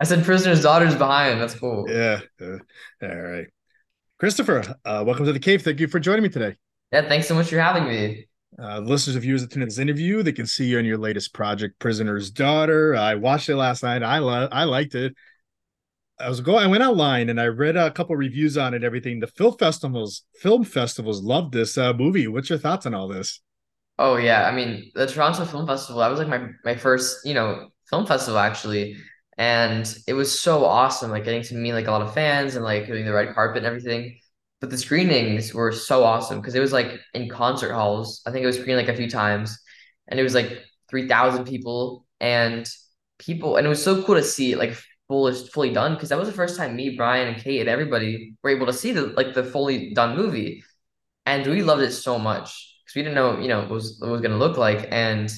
I said Prisoner's Daughter's behind. That's cool. Yeah. all right. Christopher, uh, welcome to the cave. Thank you for joining me today. Yeah, thanks so much for having me. Uh, listeners and viewers that tune in this interview, they can see you in your latest project, Prisoner's Daughter. I watched it last night. I lo- I liked it. I was going. I went online and I read a couple reviews on it. and Everything. The film festivals, film festivals, loved this uh, movie. What's your thoughts on all this? Oh yeah, I mean the Toronto Film Festival. That was like my my first, you know, film festival actually, and it was so awesome. Like getting to meet like a lot of fans and like doing the red carpet and everything. But the screenings were so awesome because it was like in concert halls. I think it was screened like a few times, and it was like three thousand people and people, and it was so cool to see it like full fully done because that was the first time me, Brian, and Kate and everybody were able to see the like the fully done movie, and we loved it so much because we didn't know, you know, what was what was gonna look like, and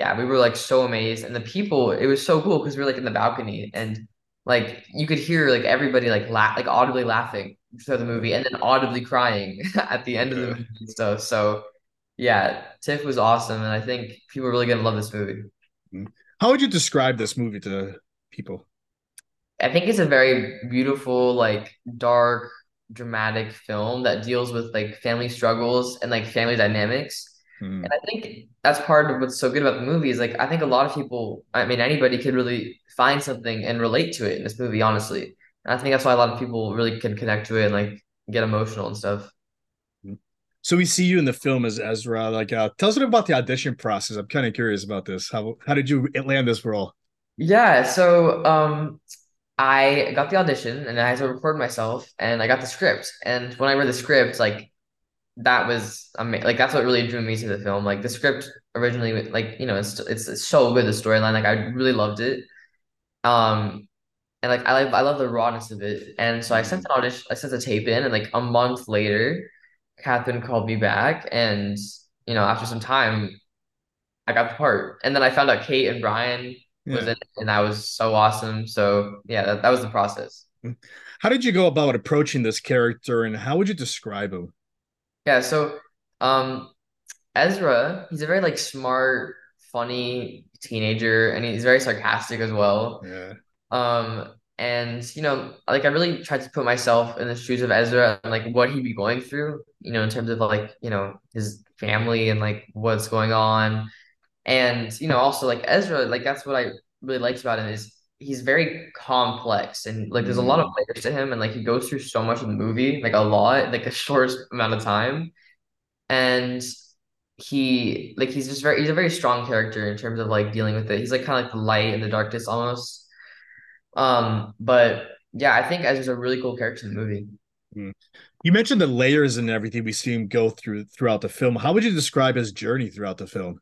yeah, we were like so amazed, and the people, it was so cool because we were like in the balcony, and like you could hear like everybody like laugh, like audibly laughing through the movie, and then audibly crying at the end of the movie and stuff. So yeah, TIFF was awesome, and I think people are really gonna love this movie. Mm-hmm. How would you describe this movie to people? I think it's a very beautiful, like dark, dramatic film that deals with like family struggles and like family dynamics. Hmm. And I think that's part of what's so good about the movie is like I think a lot of people, I mean anybody could really find something and relate to it in this movie, honestly. And I think that's why a lot of people really can connect to it and like get emotional and stuff. So we see you in the film as Ezra. Like, uh, tell us a bit about the audition process. I'm kind of curious about this. How how did you land this role? Yeah, so um I got the audition and I had to record myself and I got the script. And when I read the script, like that was ama- like that's what really drew me to the film. Like the script originally like, you know, it's it's, it's so good the storyline. Like I really loved it. Um and like I like I love the rawness of it. And so I sent an audition, I sent a tape in and like a month later, Catherine called me back and you know, after some time I got the part. And then I found out Kate and Brian was Yeah. in it, and that was so awesome. So yeah, that, that was the process. How did you go about approaching this character, and how would you describe him? Yeah, so um Ezra, he's a very like smart, funny teenager, and he's very sarcastic as well. Yeah. Um, and you know, like I really tried to put myself in the shoes of Ezra and like what he'd be going through, you know, in terms of like, you know, his family and like what's going on. And you know, also like Ezra, like that's what I really liked about him is he's very complex and like there's a lot of layers to him and like he goes through so much in the movie, like a lot, like a short amount of time. And he like he's just very he's a very strong character in terms of like dealing with it. He's like kind of like the light and the darkness almost. Um, but yeah, I think Ezra's a really cool character in the movie. You mentioned the layers and everything we see him go through throughout the film. How would you describe his journey throughout the film?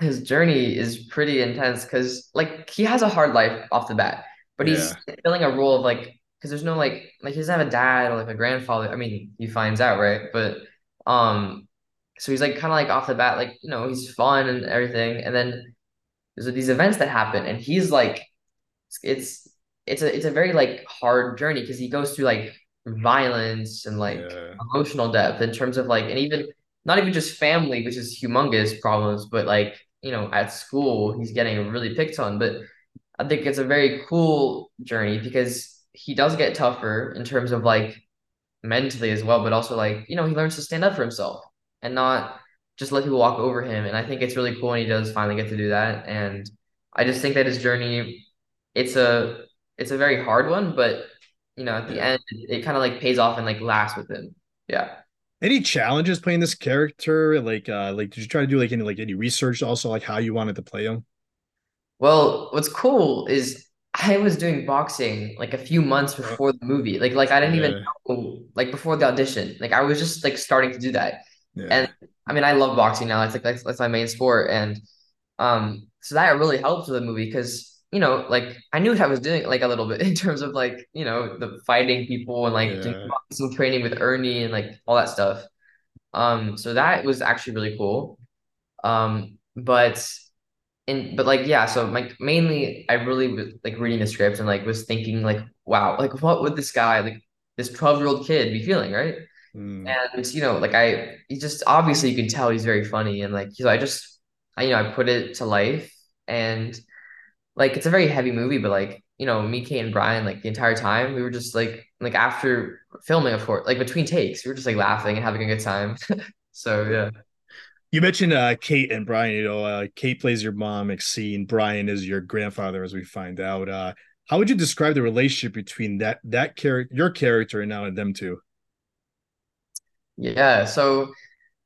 His journey is pretty intense because like he has a hard life off the bat, but he's filling a role of like because there's no like like he doesn't have a dad or like a grandfather. I mean, he finds out, right? But um, so he's like kind of like off the bat, like you know, he's fun and everything, and then there's these events that happen, and he's like, it's it's a it's a very like hard journey because he goes through like violence and like Yeah. emotional depth in terms of like and even not even just family which is humongous problems but like you know at school he's getting really picked on. But i think it's a very cool journey because he does get tougher in terms of like mentally as well but also like you know he learns to stand up for himself and not just let people walk over him. And i think it's really cool when he does finally get to do that. And i just think that his journey it's a it's a very hard one but you know at the end it, kind of like pays off and like lasts with him. Yeah Any challenges playing this character? Like, uh, like did you try to do like any like any research also like how you wanted to play him? Well, what's cool is I was doing boxing like a few months before the movie. Like like I didn't even know like before the audition. Like I was just like starting to do that. Yeah. And I mean I love boxing now. It's like that's, that's my main sport and um so that really helped with the movie because you know, like I knew what I was doing like a little bit in terms of like, you know, the fighting people and like Yeah. doing some training with Ernie and like all that stuff. Um, so that was actually really cool. Um, but and but like yeah, so like mainly I really was like reading the script and like was thinking like, wow, like what would this guy like this 12-year-old kid be feeling, right? Mm. And you know, like I, he just obviously you can tell he's very funny, and like so I just, I you know, I put it to life, and like it's a very heavy movie, but like you know, me, Kate, and Brian, like the entire time we were just like like after filming, of course, like between takes, we were just like laughing and having a good time. So yeah, You mentioned uh, Kate and Brian. You know, uh, Kate plays your mom, Maxine. Brian is your grandfather, as we find out. Uh, how would you describe the relationship between that that character, your character, and now and them two? yeah. So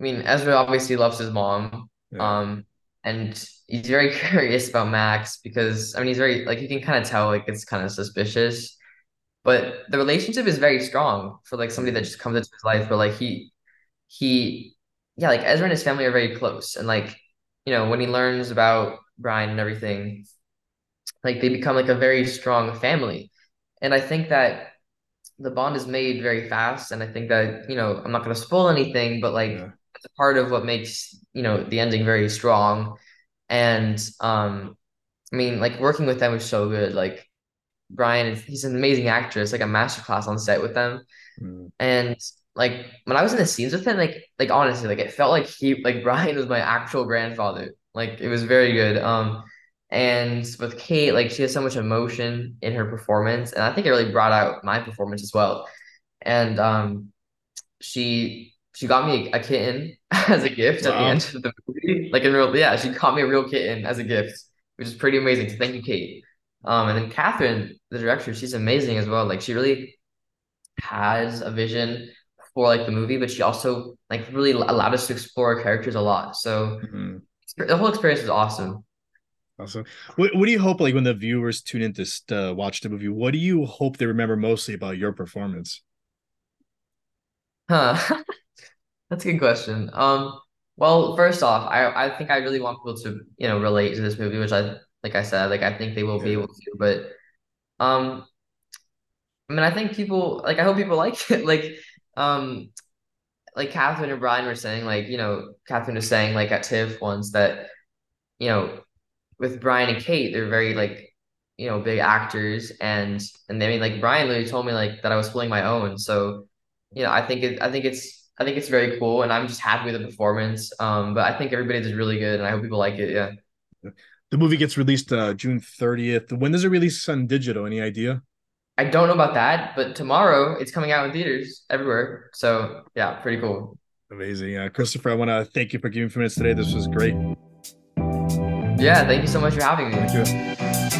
I mean, Ezra obviously loves his mom, Yeah. um, and he's very curious about Max because I mean he's very like you can kind of tell like it's kind of suspicious. But the relationship is very strong for like somebody that just comes into his life, but like he he yeah, like Ezra and his family are very close. And like, you know, when he learns about Brian and everything, like they become like a very strong family. And I think that the bond is made very fast. And I think that, you know, I'm not gonna spoil anything, but like Yeah. It's part of what makes, you know, the ending very strong. And um, I mean, like working with them was so good. Like Brian he's an amazing actress, like a masterclass on set with them. Mm. And like when I was in the scenes with him, like like honestly, like it felt like he like Brian was my actual grandfather. Like it was very good. Um, and with Kate, like she has so much emotion in her performance, and I think it really brought out my performance as well. And um, she she got me a kitten as a gift at the end of the movie. Like in real, yeah, she got me a real kitten as a gift, which is pretty amazing. So thank you, Kate. Um, and then Catherine, the director, she's amazing as well. Like she really has a vision for like the movie, but she also like really allowed us to explore our characters a lot. So Mhm. the whole experience was awesome. Awesome. What, what do you hope, like, when the viewers tune in to uh, watch the movie? What do you hope they remember mostly about your performance? Huh. That's a good question. Um, well, first off, I I think I really want people to, you know, relate to this movie, which I like I said, like I think they will be able to, but um I mean I think people like I hope people like it. Like um like Catherine and Brian were saying, like, you know, Catherine was saying like at TIFF once that, you know, with Brian and Kate, they're very like, you know, big actors and and they I mean like Brian literally told me like that I was pulling my own. So, you know, I think it I think it's I think it's very cool and I'm just happy with the performance. Um, but I think everybody did really good and I hope people like it. Yeah. The movie gets released uh, June 30th. When does it release on digital? Any idea? I don't know about that, but tomorrow it's coming out in theaters everywhere. So yeah, pretty cool. Amazing. Uh, Christopher, I want to thank you for giving me a few minutes today. This was great. Yeah, thank you so much for having me.